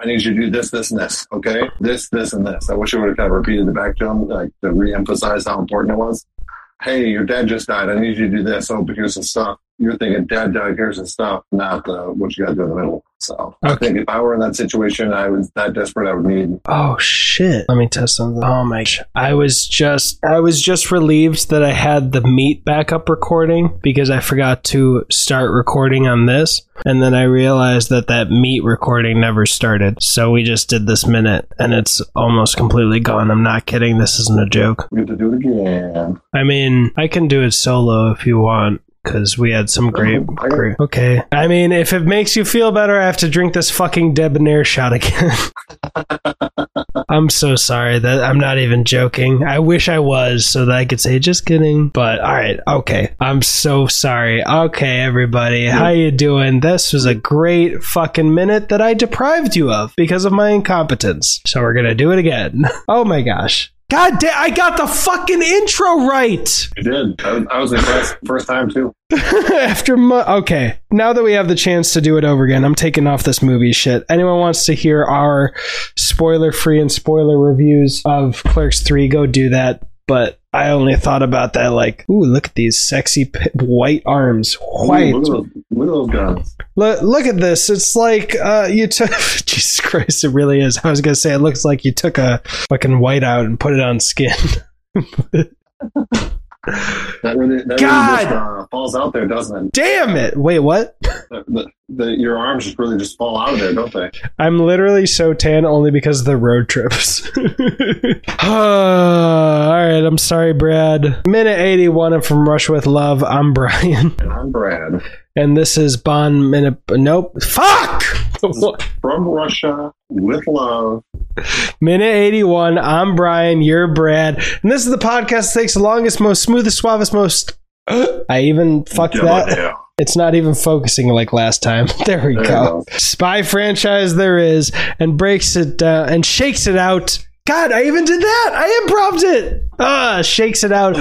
I need you to do this, this, and this. Okay, this, this, and this. I wish I would have kind of repeated it back to him, like to re-emphasize how important it was. Hey, your dad just died. I need you to do this. Oh, but here's some stuff. You're thinking dad died. Here's the stuff, not uh, what you got to do in the middle. So I think if I were in that situation, I was that desperate. I would need. Oh shit. Let me test something. Oh my sh- I was just I was just relieved that I had the meat backup recording because I forgot to start recording on this and then I realized that that meat recording never started. So we just did this minute and it's almost completely gone. I'm not kidding. This isn't a joke. We have to do it again. I mean, I can do it solo if you want because we had some great, oh, I great. Okay. I mean, if it makes you feel better, I have to drink this fucking debonair shot again. I'm so sorry that I'm not even joking. I wish I was so that I could say just kidding. But all right, okay. I'm so sorry. Okay, everybody, how you doing? This was a great fucking minute that I deprived you of because of my incompetence. So we're gonna do it again. Oh my gosh. God damn, I got the fucking intro right. You did. I was, I was impressed first time too. After mu- okay, now that we have the chance to do it over again, I'm taking off this movie shit. Anyone wants to hear our spoiler-free and spoiler reviews of Clerks Three? Go do that. But I only thought about that like, ooh, look at these sexy p- white arms, white. Ooh, look, at look at guns. Look, look at this. It's like uh, you took. Jesus Christ, it really is. I was gonna say it looks like you took a fucking white out and put it on skin. That really, that God! really just, uh, falls out there, doesn't it? Damn it! Wait, what? The, the, your arms just really just fall out of there, don't they? I'm literally so tan only because of the road trips. Ah, all right, I'm sorry, Brad. Minute 81 and from Rush with Love. I'm Brian, And I'm Brad and this is Bond Minute. Nope. Fuck! from Russia with love. Minute 81. I'm Brian. You're Brad. And this is the podcast that takes the longest, most smoothest, suavest, most. I even fucked that. Yeah. It's not even focusing like last time. There we There go. Spy franchise there is, and breaks it down and shakes it out. God, I even did that. I improved it. Ah, shakes it out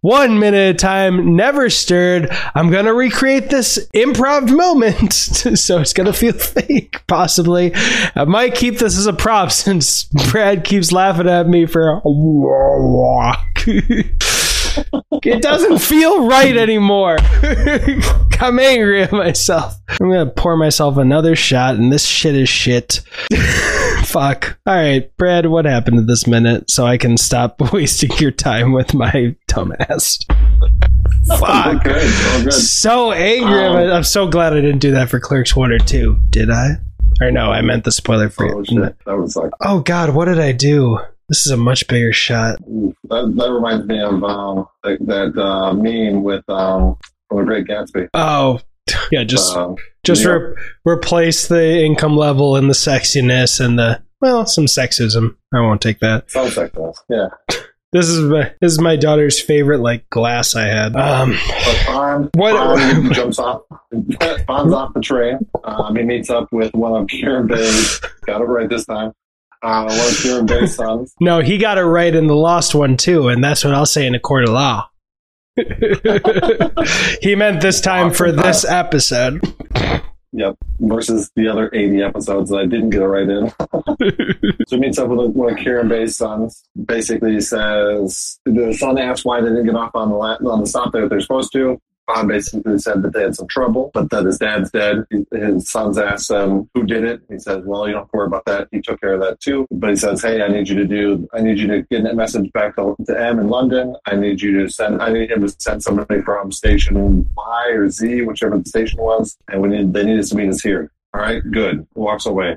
one minute at a time, never stirred. I'm gonna recreate this improv moment, so it's gonna feel fake, possibly. I might keep this as a prop since Brad keeps laughing at me for. It doesn't feel right anymore. I'm angry at myself. I'm gonna pour myself another shot, and this shit is shit. Fuck. All right, Brad, what happened to this minute so I can stop wasting your time with my dumbass? Fuck. Good. Good. So angry. Um, I'm so glad I didn't do that for Clerks 1 or 2. Did I? Or no, I meant the spoiler free. Oh, shit. That was like, Oh, God, what did I do? This is a much bigger shot. that, that reminds me of um, that, that uh, meme with um, from The Great Gatsby. Oh, yeah, just Um, just yeah. re- replace the income level and the sexiness and the well, some sexism. I won't take that. like that. Yeah. This is my this is my daughter's favorite like glass I had. Um, Bond, What- Bond jumps off. Bond's off the train. Um, he meets up with one of Kerim Bey's. Got it right this time. Uh, one of Kerim Bey's sons. no, he got it right in the lost one too, and that's what I'll say in a court of law. he meant this time for this episode. Yep. Versus the other 80 episodes that I didn't get it right in. so he meets up with one of Kerim Bey's sons. Basically, says the son asks why they didn't get off on the la- on the stop there that they're supposed to. Bond basically said that they had some trouble, but that his dad's dead. His sons asked him who did it. He says, "Well, you don't have to worry about that. He took care of that too." But he says, "Hey, I need you to do. I need you to get that message back to, to M in London. I need you to send. I need him to send somebody from station Y or Z, whichever the station was, and we need. They need to meet us here. All right, good." Walks away.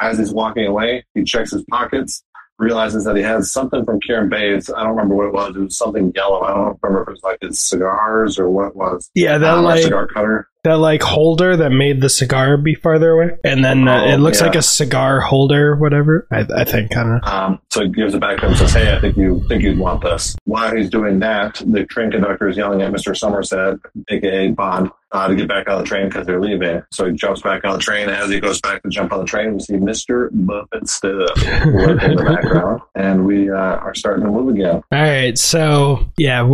As he's walking away, he checks his pockets realizes that he has something from Kerim Bey's. I don't remember what it was. It was something yellow. I don't remember if it was like his cigars or what it was. Yeah, that like cigar cutter. That like holder that made the cigar be farther away, and then uh, Oh, it looks yeah. like a cigar holder, whatever. I, I think kind of. Um, so he gives it back to him and says, Hey, I think you think you'd want this. While he's doing that, the train conductor is yelling at Mr. Somerset, aka Bond, uh, to get back on the train because they're leaving. So he jumps back on the train. As he goes back to jump on the train, we see Mr. Buffett Stuff working in the background. And we uh, are starting to move again. All right, so yeah,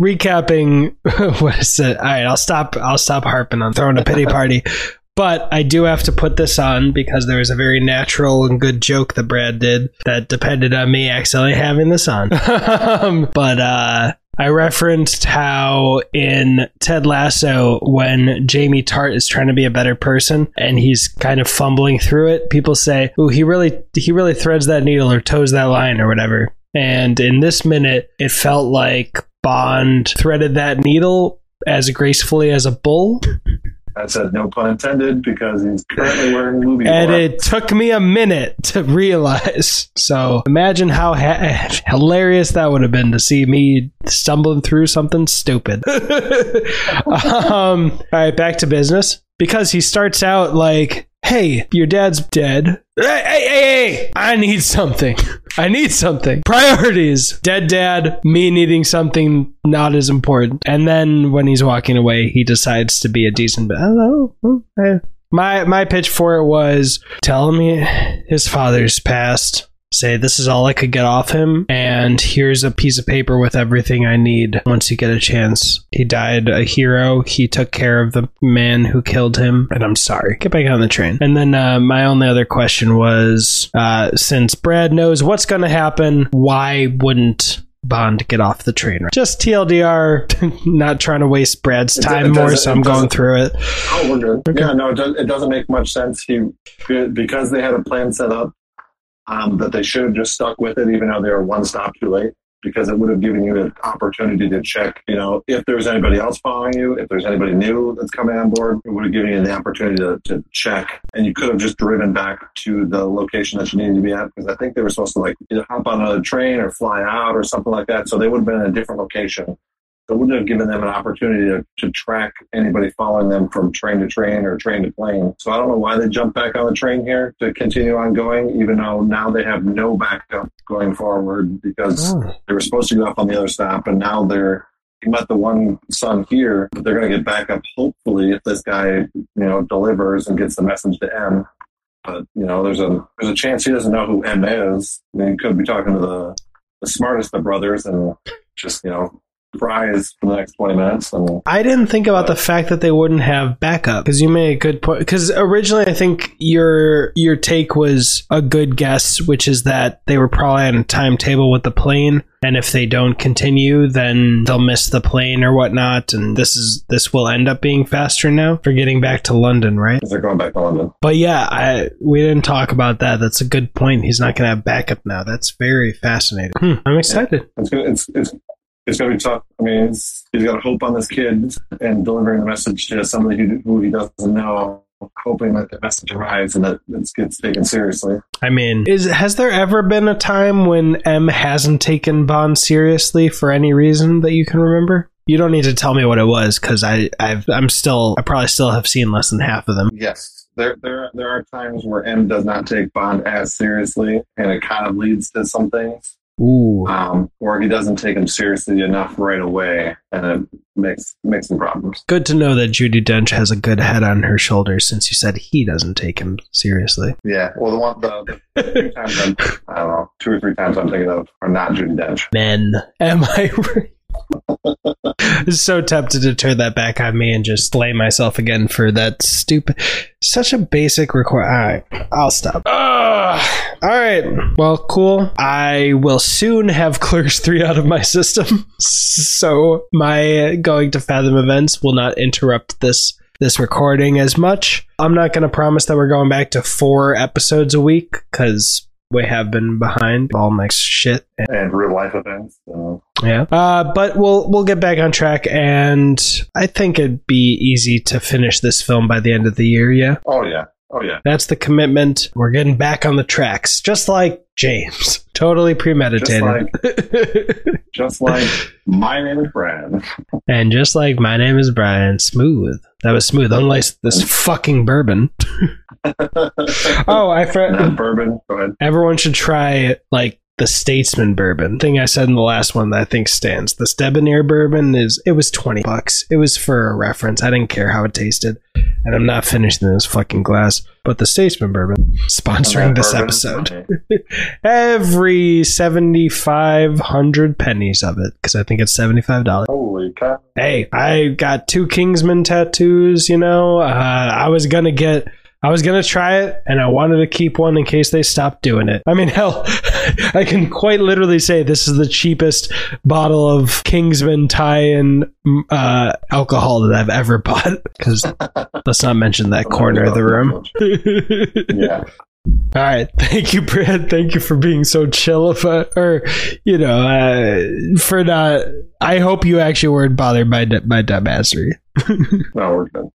recapping. what is it? All right, I'll stop. I'll stop harping on throwing a pity party. But I do have to put this on because there was a very natural and good joke that Brad did that depended on me accidentally having this on. Um, but uh, I referenced how in Ted Lasso, when Jamie Tartt is trying to be a better person and he's kind of fumbling through it, people say, "Oh, he really he really threads that needle or toes that line or whatever." And in this minute, it felt like Bond threaded that needle as gracefully as a bull. I said no pun intended because he's currently wearing movie. And it took me a minute to realize. So imagine how ha- hilarious that would have been to see me stumbling through something stupid. um, all right, back to business. Because he starts out like, hey, your dad's dead. Hey, hey, hey, hey, I need something. I need something. Priorities. Dead dad, me needing something not as important. And then when he's walking away, he decides to be a decent. Eh. My my pitch for it was tell me his father's passed. Say this is all I could get off him, and here's a piece of paper with everything I need once you get a chance. He died a hero. He took care of the man who killed him, and I'm sorry. Get back on the train. And then uh, my only other question was uh, since Brad knows what's going to happen, why wouldn't Bond get off the train? Just TLDR, not trying to waste Brad's time it more, so I'm going through it. Oh, we're good. Yeah, no, it, does, it doesn't make much sense. He because they had a plan set up um, that they should have just stuck with it, even though they were one stop too late. Because it would have given you an opportunity to check, you know, if there's anybody else following you, if there's anybody new that's coming on board, it would have given you the opportunity to, to check. And you could have just driven back to the location that you needed to be at. Because I think they were supposed to like either hop on another train or fly out or something like that. So they would have been in a different location. It wouldn't have given them an opportunity to, to track anybody following them from train to train or train to plane. So I don't know why they jumped back on the train here to continue on going, even though now they have no backup going forward because Oh. they were supposed to get off on the other stop and now they're they met the one son here, but they're going to get back up hopefully if this guy, you know, delivers and gets the message to M. But you know, there's a there's a chance he doesn't know who M is. I mean, he could be talking to the the smartest of brothers and just you know surprise for the next 20 minutes. And I didn't think about the fact that they wouldn't have backup because you made a good point. Because originally, I think your your take was a good guess, which is that they were probably on a timetable with the plane, and if they don't continue, then they'll miss the plane or whatnot. And this is this will end up being faster now for getting back to London, right? they're going back to London. But yeah, I we didn't talk about that. That's a good point. He's not going to have backup now. That's very fascinating. Hmm, I'm excited. It's gonna, it's it's it's going to be tough. I mean, it's, he's got to hope on this kid and delivering the message to somebody who, who he doesn't know, hoping that the message arrives and that it gets taken seriously. I mean, is has there ever been a time when M hasn't taken Bond seriously for any reason that you can remember? You don't need to tell me what it was because I I've, I'm still I probably still have seen less than half of them. Yes, there there there are times where M does not take Bond as seriously, and it kind of leads to some things. Ooh, Um, or he doesn't take him seriously enough right away, and it makes makes some problems. good to know that Judi Dench has a good head on her shoulders since you said he doesn't take him seriously. Yeah. Well, the one the, the two times I'm, I don't know two or three times I'm thinking of are not Judi Dench. Men, am I? right? so tempted to turn that back on me and just blame myself again for that stupid, such a basic request. All right, I'll stop. Ugh. All right, well, cool. I will soon have Clerks 3 out of my system, so my going to Fathom events will not interrupt this this recording as much. I'm not going to promise that we're going back to four episodes a week because we have been behind all my shit And real life events. So. yeah. Uh, but we'll we'll get back on track, and I think it'd be easy to finish this film by the end of the year. Yeah, Oh yeah. Oh yeah. that's the commitment. We're getting back on the tracks, just like James. Totally premeditated. Just like my name is Brad. and just like my name is Brian, smooth. That was smooth. Unlike this fucking bourbon. oh, I forgot. bourbon. Go ahead. Everyone should try like the Statesman bourbon. Thing I said in the last one that I think stands. This Debonair bourbon is it was twenty bucks. It was for a reference. I didn't care how it tasted, and I'm not finishing this fucking glass. But the Statesman bourbon sponsoring this Bourbon. episode. Every seventy five hundred pennies of it because I think it's seventy five dollars. Holy cow. Hey, I got two Kingsman tattoos. You know, uh, I was gonna get. I was gonna try it, and I wanted to keep one in case they stopped doing it. I mean, hell, I can quite literally say this is the cheapest bottle of Kingsman Thai and uh, alcohol that I've ever bought. Because let's not mention that corner of the room. Yeah. All right, thank you, Brad. Thank you for being so chill, about, or you know, uh, for not. I hope you actually weren't bothered by my dumbassery. No, we're good.